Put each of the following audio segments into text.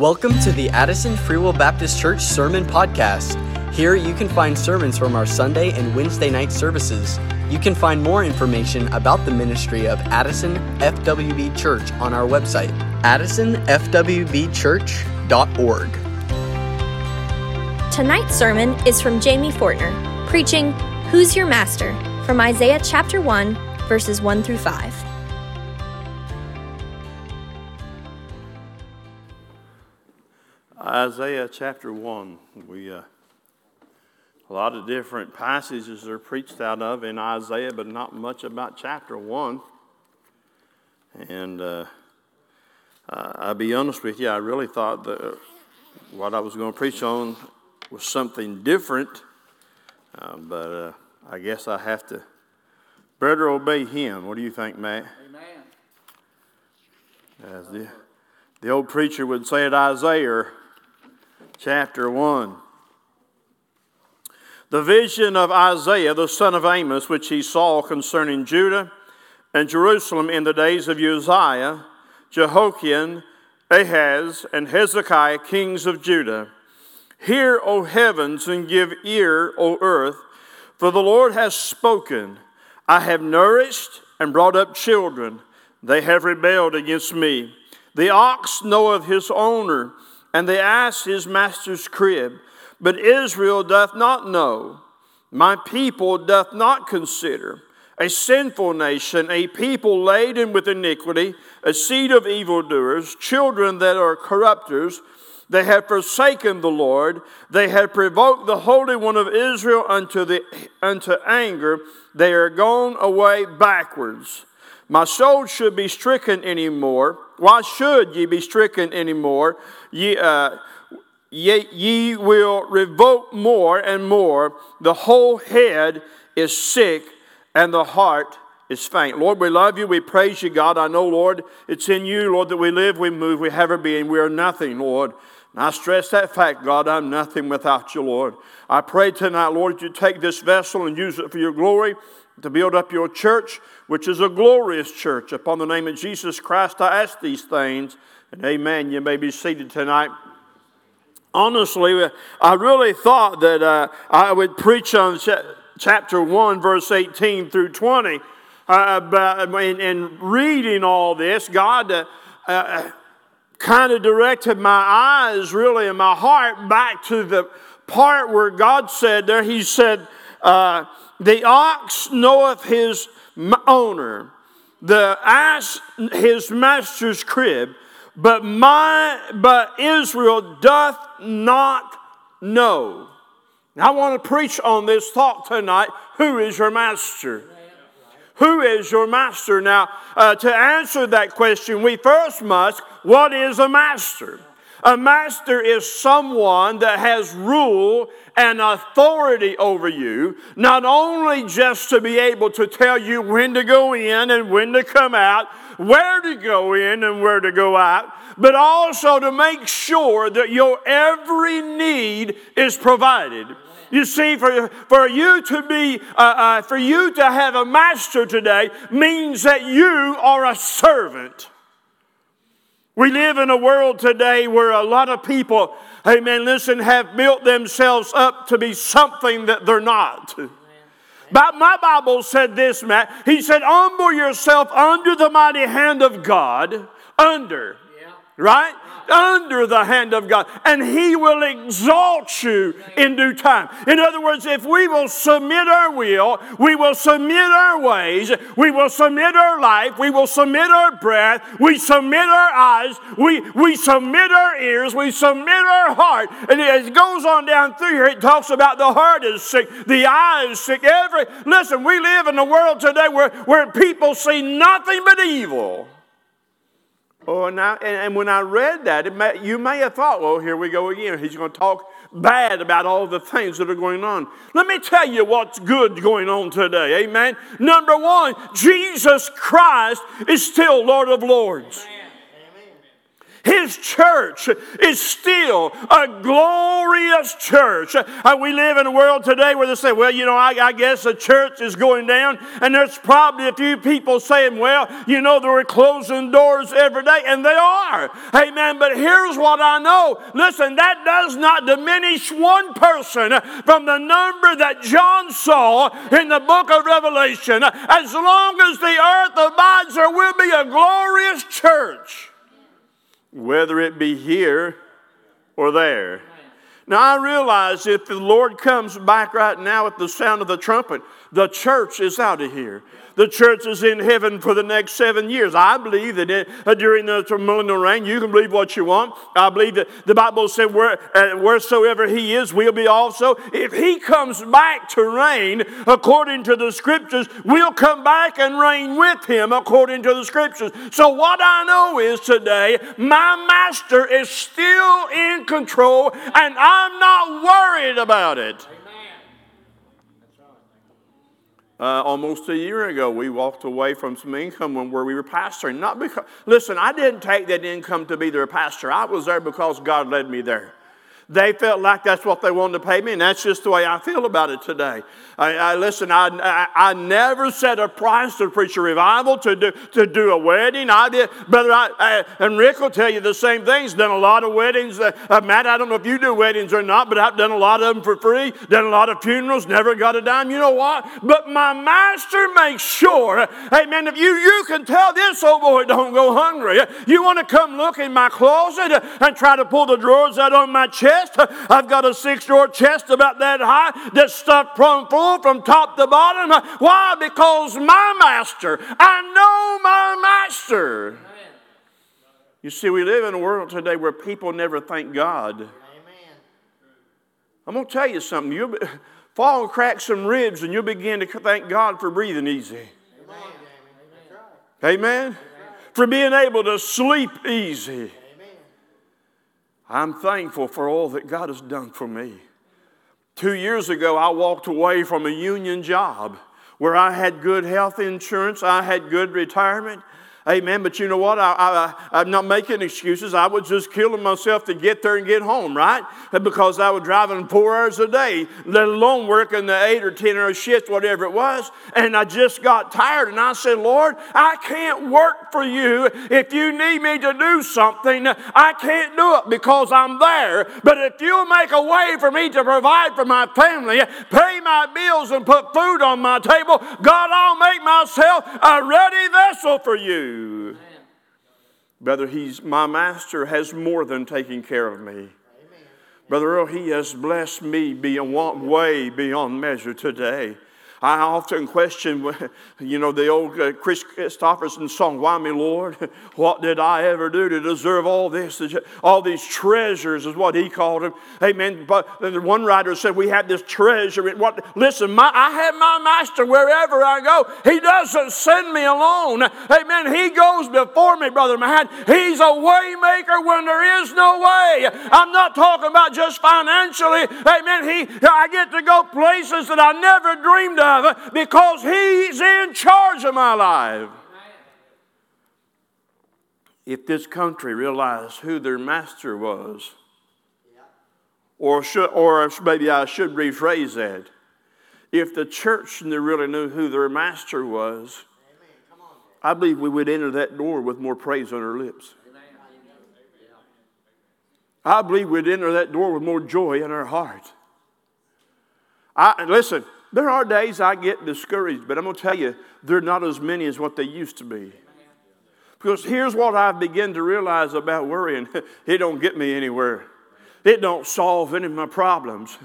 Welcome to the Addison Free Will Baptist Church Sermon Podcast. Here you can find sermons from our Sunday and Wednesday night services. You can find more information about the ministry of Addison FWB Church on our website, addisonfwbchurch.org. Tonight's sermon is from Jamie Fortner, preaching Who's Your Master from Isaiah chapter 1, verses 1 through 5. Isaiah chapter 1. We, uh, a lot of different passages are preached out of in Isaiah, but not much about chapter 1. And uh, I'll be honest with you, I really thought that what I was going to preach on was something different, uh, but uh, I guess I have to better obey him. What do you think, Matt? Amen. As the, the old preacher would say at Isaiah chapter 1. The vision of Isaiah, the son of Amos, which he saw concerning Judah and Jerusalem in the days of Uzziah, Jehoiakim, Ahaz, and Hezekiah, kings of Judah. Hear, O heavens, and give ear, O earth, for the Lord has spoken. I have nourished and brought up children. They have rebelled against me. The ox knoweth his owner and the ass his master's crib. But Israel doth not know, my people doth not consider. A sinful nation, a people laden with iniquity, a seed of evildoers, children that are corrupters. They have forsaken the Lord. They have provoked the Holy One of Israel unto, the, unto anger. They are gone away backwards. My soul should be stricken anymore. Why should ye be stricken anymore? Ye, uh, ye, ye will revolt more and more. The whole head is sick and the heart is faint. Lord, we love you. We praise you, God. I know, Lord, it's in you, Lord, that we live, we move, we have our being. We are nothing, Lord. And I stress that fact, God, I'm nothing without you, Lord. I pray tonight, Lord, you take this vessel and use it for your glory to build up your church, which is a glorious church. Upon the name of Jesus Christ, I ask these things, and amen. You may be seated tonight. Honestly, I really thought that uh, I would preach on chapter 1, verse 18 through 20. Uh, but in, in, reading all this, God uh, uh kind of directed my eyes, really, and my heart back to the part where God said there, He said, uh, the ox knoweth his owner, the ass his master's crib, but my but Israel doth not know. I want to preach on this thought tonight. Who is your master? Who is your master? Now, uh, to answer that question, we first must what is a master? A master is someone that has rule and authority over you, not only just to be able to tell you when to go in and when to come out, where to go in and where to go out, but also to make sure that your every need is provided. You see, for, for you to be, uh, uh, for you to have a master today means that you are a servant. We live in a world today where a lot of people, amen, listen, have built themselves up to be something that they're not. But my Bible said this, Matt. He said, Humble yourself under the mighty hand of God. Under. Yeah. Right? Under the hand of God, and He will exalt you in due time. In other words, if we will submit our will, we will submit our ways, we will submit our life, we will submit our breath, we submit our eyes, we, we submit our ears, we submit our heart. And as it goes on down through here, it talks about the heart is sick, the eye is sick. Every listen, we live in a world today where, where people see nothing but evil. Oh, and, I, and, and when I read that, may, you may have thought, well, here we go again. He's going to talk bad about all the things that are going on. Let me tell you what's good going on today. Amen. Number one, Jesus Christ is still Lord of Lords. His church is still a glorious church. Uh, we live in a world today where they say, well, you know, I, I, guess the church is going down. And there's probably a few people saying, well, you know, they're closing doors every day. And they are. Amen. But here's what I know. Listen, that does not diminish one person from the number that John saw in the book of Revelation. As long as the earth abides, there will be a glorious church whether it be here or there. Now, I realize if the Lord comes back right now at the sound of the trumpet, the church is out of here the church is in heaven for the next seven years. I believe that it, uh, during the millennial reign, you can believe what you want. I believe that the Bible said, Where, uh, wheresoever he is, we'll be also. If he comes back to reign according to the scriptures, we'll come back and reign with him according to the scriptures. So, what I know is today, my master is still in control, and I'm not worried about it. Uh, almost a year ago, we walked away from some income where we were pastoring. Not because, listen, I didn't take that income to be their pastor. I was there because God led me there. They felt like that's what they wanted to pay me, and that's just the way I feel about it today. I, I listen, I, I, I, never set a price to preach a revival, to do, to do a wedding. I did, brother, I, and Rick will tell you the same thing. He's done a lot of weddings. Uh, uh, Matt, I don't know if you do weddings or not, but I've done a lot of them for free, done a lot of funerals, never got a dime. You know what? But my master makes sure, hey man, if you, you can tell this old boy don't go hungry. You want to come look in my closet and try to pull the drawers out on my chest? Chest. I've got a six drawer chest about that high that's stuffed plumb full from top to bottom. Why? Because my master, I know my master. You see, we live in a world today where people never thank God. Amen. I'm going to tell you something. You'll fall and crack some ribs, and you'll begin to thank God for breathing easy. Amen. Amen. For being able to sleep easy. I'm thankful for all that God has done for me. Two years ago, I walked away from a union job where I had good health insurance, I had good retirement, Amen. But you know what? I, am not making excuses. I was just killing myself to get there and get home, right? Because I was driving four hours a day, let alone working the eight or 10 hour shift, whatever it was. And I just got tired. And I said, Lord, I can't work for you. If you need me to do something, I can't do it because I'm there. But if you'll make a way for me to provide for my family, pay my bills, and put food on my table, God, I'll make myself a ready vessel for you. Brother, he's, my master has more than taken care of me. Amen. Brother Earl, he has blessed me beyond, way beyond measure today. I often question, you know, the old uh, Chris Kris Kristofferson song, Why Me, Lord? What did I ever do to deserve all this? All these treasures is what he called them. Amen. But one writer said, We have this treasure. What, listen, my, I have my master wherever I go. He doesn't send me alone. Amen. He goes before me, Brother Matt. He's a way maker when there is no way. I'm not talking about just financially. Amen. He, I get to go places that I never dreamed of of because He's in charge of my life. If this country realized who their master was, or, should, or maybe I should rephrase that, if the church really knew who their master was, I believe we would enter that door with more praise on our lips. I believe we'd enter that door with more joy in our heart. I, listen, there are days I get discouraged, but I'm going to tell you, they're not as many as what they used to be. Because here's what I've begun to realize about worrying it don't get me anywhere, it don't solve any of my problems.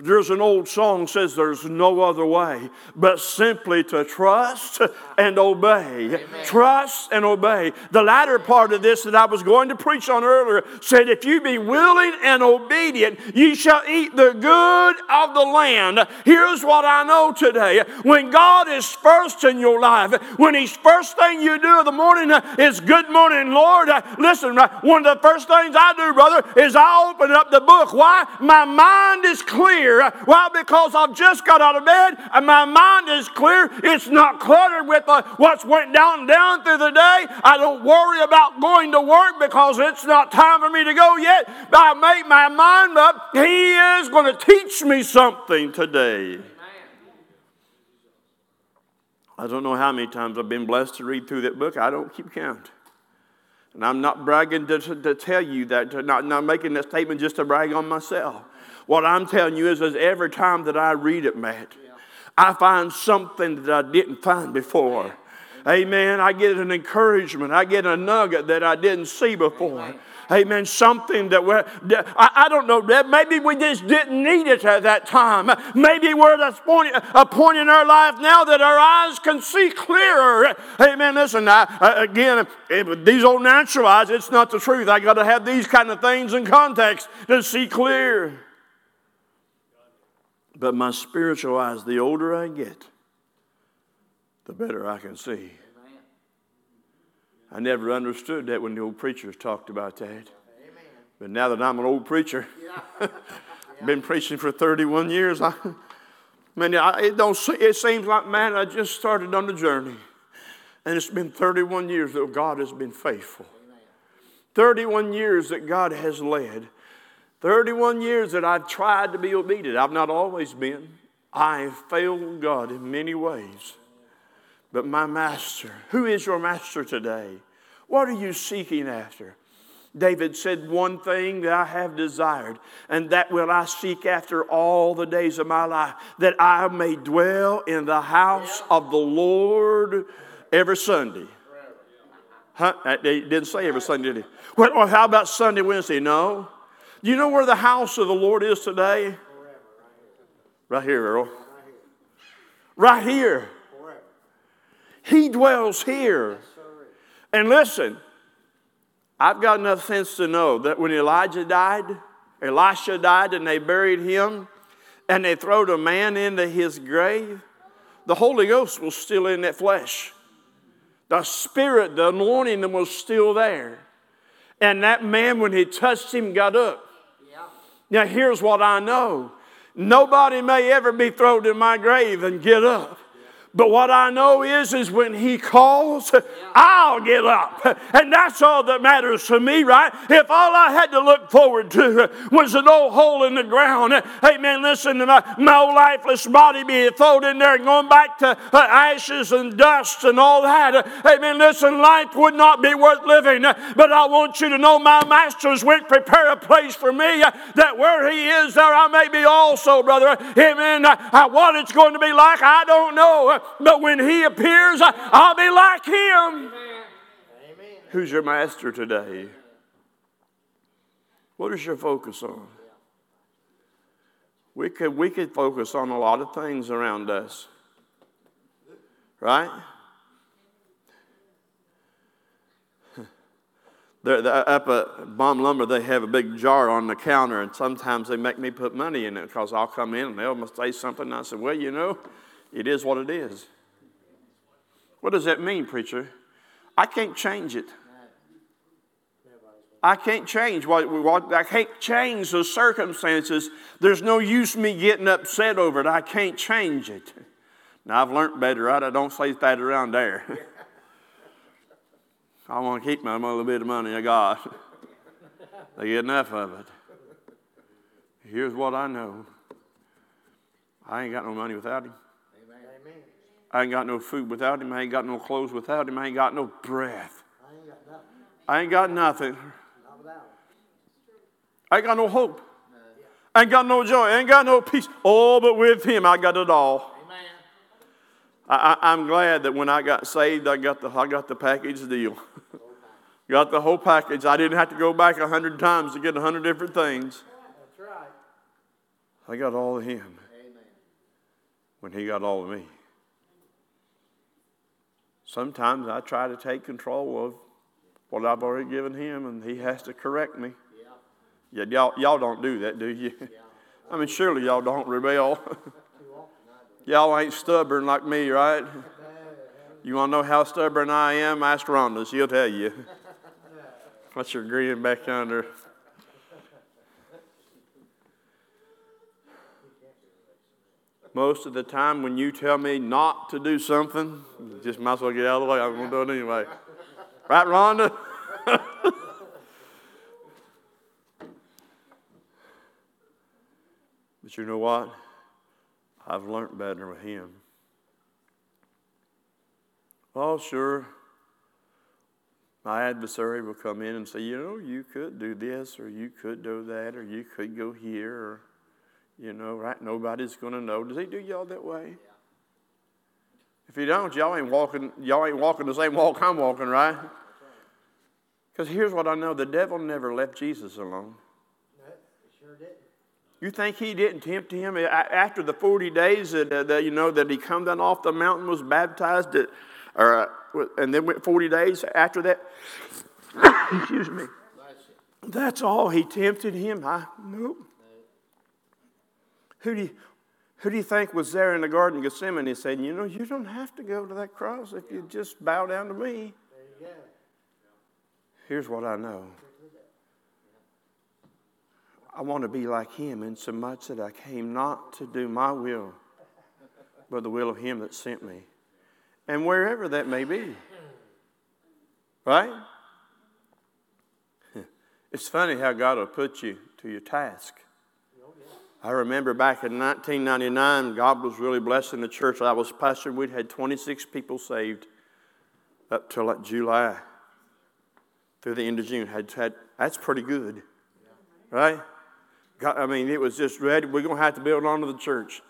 There's an old song says there's no other way but simply to trust and obey. Amen. Trust and obey. The latter part of this that I was going to preach on earlier said, If you be willing and obedient, you shall eat the good of the land. Here's what I know today. When God is first in your life, when He's first thing you do in the morning uh, is good morning, Lord. Uh, listen, uh, one of the first things I do, brother, is I open up the book. Why? My mind is clear clear. Why? Because I've just got out of bed and my mind is clear. It's not cluttered with uh, what's went down and down through the day. I don't worry about going to work because it's not time for me to go yet. But I make my mind up. He is going to teach me something today. I don't know how many times I've been blessed to read through that book. I don't keep count. And I'm not bragging to, to tell you that, to not, not making that statement just to brag on myself. What I'm telling you is, is every time that I read it, Matt, I find something that I didn't find before. Amen. I get an encouragement. I get a nugget that I didn't see before. Amen. Something that we're, I, I don't know, that maybe we just didn't need it at that time. Maybe we're at a point, a point in our life now that our eyes can see clearer. Amen. Listen, I, again, these old natural eyes, it's not the truth. I got to have these kind of things in context to see clear. But my spiritual eyes, the older I get, the better I can see. I never understood that when the old preachers talked about that. But now that I'm an old preacher, been preaching for 31 years, I, man, I, it, don't, it seems like, man, I just started on the journey. And it's been 31 years that God has been faithful. Amen. 31 years that God has led. 31 years that I've tried to be obedient. I've not always been. I have failed God in many ways but my master. Who is your master today? What are you seeking after? David said, One thing that I have desired, and that will I seek after all the days of my life, that I may dwell in the house of the Lord every Sunday. Huh? They didn't say every Sunday, did he? Well, how about Sunday, Wednesday? No. Do you know where the house of the Lord is today? Right here, Earl. Right here. He dwells here. And listen, I've got enough sense to know that when Elijah died, Elisha died, and they buried him, and they throwed a man into his grave, the Holy Ghost was still in that flesh. The Spirit, the anointing was still there. And that man, when he touched him, got up. Now, here's what I know nobody may ever be thrown in my grave and get up. But what I know is, is when He calls, I'll get up. And that's all that matters to me, right? If all I had to look forward to was an old hole in the ground, hey amen, listen, my, my old lifeless body being thrown in there and going back to uh, ashes and dust and all that, Hey amen, listen, life would not be worth living. But I want you to know my master's went prepare a place for me that where He is, there I may be also, brother. Amen. What it's going to be like, I don't know but when He appears, I'll be like Him. Amen. Who's your master today? What is your focus on? We could, we could focus on a lot of things around us, right? They're, they're up at Bomb Lumber, they have a big jar on the counter, and sometimes they make me put money in it because I'll come in and they'll say something, and I say, Well, you know, it is what it is. What does that mean, preacher? I can't change it. I can't change what, what I can't change the circumstances. There's no use me getting upset over it. I can't change it. Now I've learned better? I don't say that around there. I want to keep my little bit of money I got. they get enough of it. Here's what I know. I ain't got no money without him. I ain't got no food without him. I ain't got no clothes without him. I ain't got no breath. I ain't got nothing. I ain't got no hope. I ain't got no joy. I ain't got no peace. Oh, but with him, I got it all. I, am glad that when I got saved, I got the, I got the package deal. got the whole package. I didn't have to go back a hundred times to get a hundred different things. That's right. I got all of him Amen. when he got all of me. Sometimes I try to take control of what I've already given him, and he has to correct me. Yeah, y'all, y'all don't do that, do you? I mean, surely y'all don't rebel. y'all ain't stubborn like me, right? You want to know how stubborn I am? Ask Rhonda. She'll tell you. What's your grin back under? Most of the time, when you tell me not to do something, just might as well get out of the way. I'm going to do it anyway. Right, Rhonda? but you know what? I've learned better with him. Oh, sure. My adversary will come in and say, you know, you could do this, or you could do that, or you could go here, or, you know, right? Nobody's going to know. Does he do y'all that way? If you don't, y'all ain't walking, y'all ain't walking the same walk I'm walking, right? Because here's what I know the devil never left Jesus alone. You think he didn't tempt him after the 40 days that, uh, that you know that he come down off the mountain was baptized or, uh, and then went 40 days after that? Excuse me. That's all he tempted him. I nope. Who do you, who do you think was there in the Garden of Gethsemane saying, You know, you don't have to go to that cross if you just bow down to me? Here's what I know I want to be like him in so much that I came not to do my will, but the will of him that sent me. And wherever that may be. Right? It's funny how God will put you to your task. I remember back in 1999, God was really blessing the church I was pastoring. We'd had 26 people saved up till like July through the end of June. Had, had, that's pretty good, right? God, I mean, it was just ready. We're going to have to build onto the church.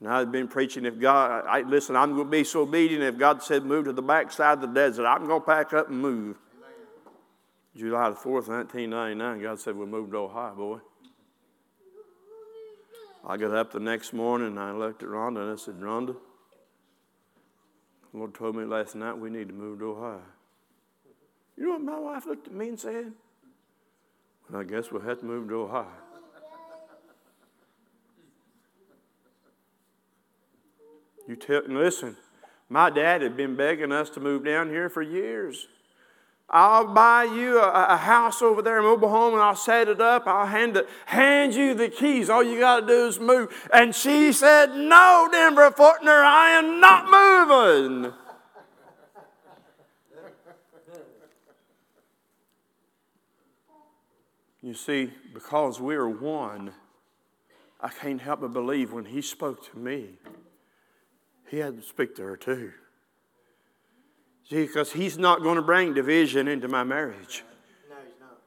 And I've been preaching, if God, I, listen, I'm going to be so obedient. If God said move to the backside of the desert, I'm going to pack up and move. July the 4th, 1999, God said, we'll move to Ohio, boy. I got up the next morning and I looked at Rhonda and I said, Rhonda, the Lord told me last night we need to move to Ohio. You know what my wife looked at me and said? Well, I guess we'll have to move to Ohio. You tell, listen, my dad had been begging us to move down here for years. I'll buy you a, a, house over there, a mobile home, and I'll set it up. I'll hand, it, hand you the keys. All you got to do is move. And she said, No, Denver Fortner, I am not moving. You see, because we're one, I can't help but believe when he spoke to me, he had to speak to her too. See, because he's not going to bring division into my marriage. No, he's not.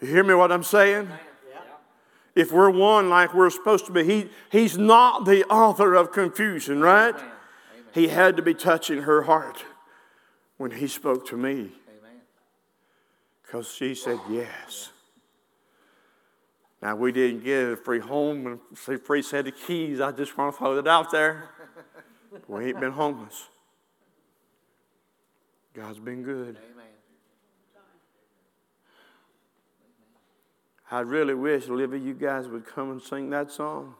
You hear me what I'm saying? Yeah. If we're one like we're supposed to be, he, he's not the author of confusion, right? Amen. He had to be touching her heart when he spoke to me. Because she said yes. Now, we didn't get a free home and a free set of keys. I just want to throw it out there. we ain't been homeless. God's been good. Amen. I really wish, Olivia, you guys would come and sing that song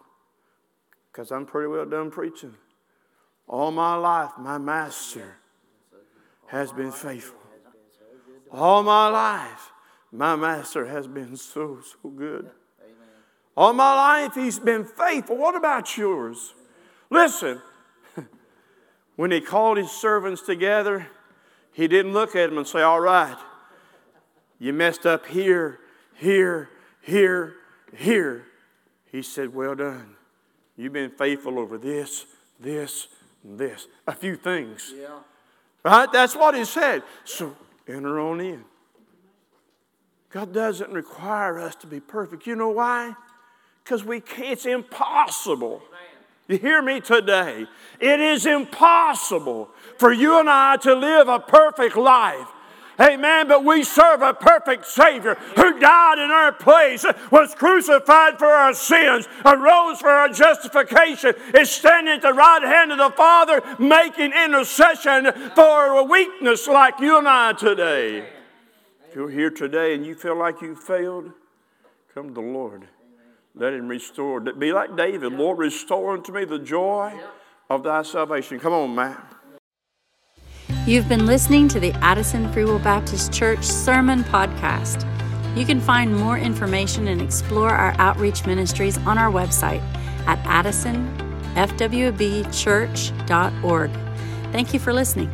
because I'm pretty well done preaching. All my life, my master has been faithful. All my life, my master has been so, so good. All my life, He's been faithful. What about yours? Listen, when He called His servants together, He didn't look at them and say, All right, you messed up here, here, here, here. He said, Well done. You've been faithful over this, this, and this. A few things. Yeah. Right? That's what He said. So enter on in. God doesn't require us to be perfect. You know why? Because we can't, it's impossible. You hear me today? It is impossible for you and I to live a perfect life. Amen. But we serve a perfect Savior who died in our place, was crucified for our sins, arose for our justification, is standing at the right hand of the Father, making intercession for a weakness like you and I today. If you're here today and you feel like you failed, come to the Lord. Let him restore. Be like David. Lord, restore unto me the joy of thy salvation. Come on, man. You've been listening to the Addison Free Will Baptist Church Sermon Podcast. You can find more information and explore our outreach ministries on our website at addison.fbc. fwbchurch.org. Thank you for listening.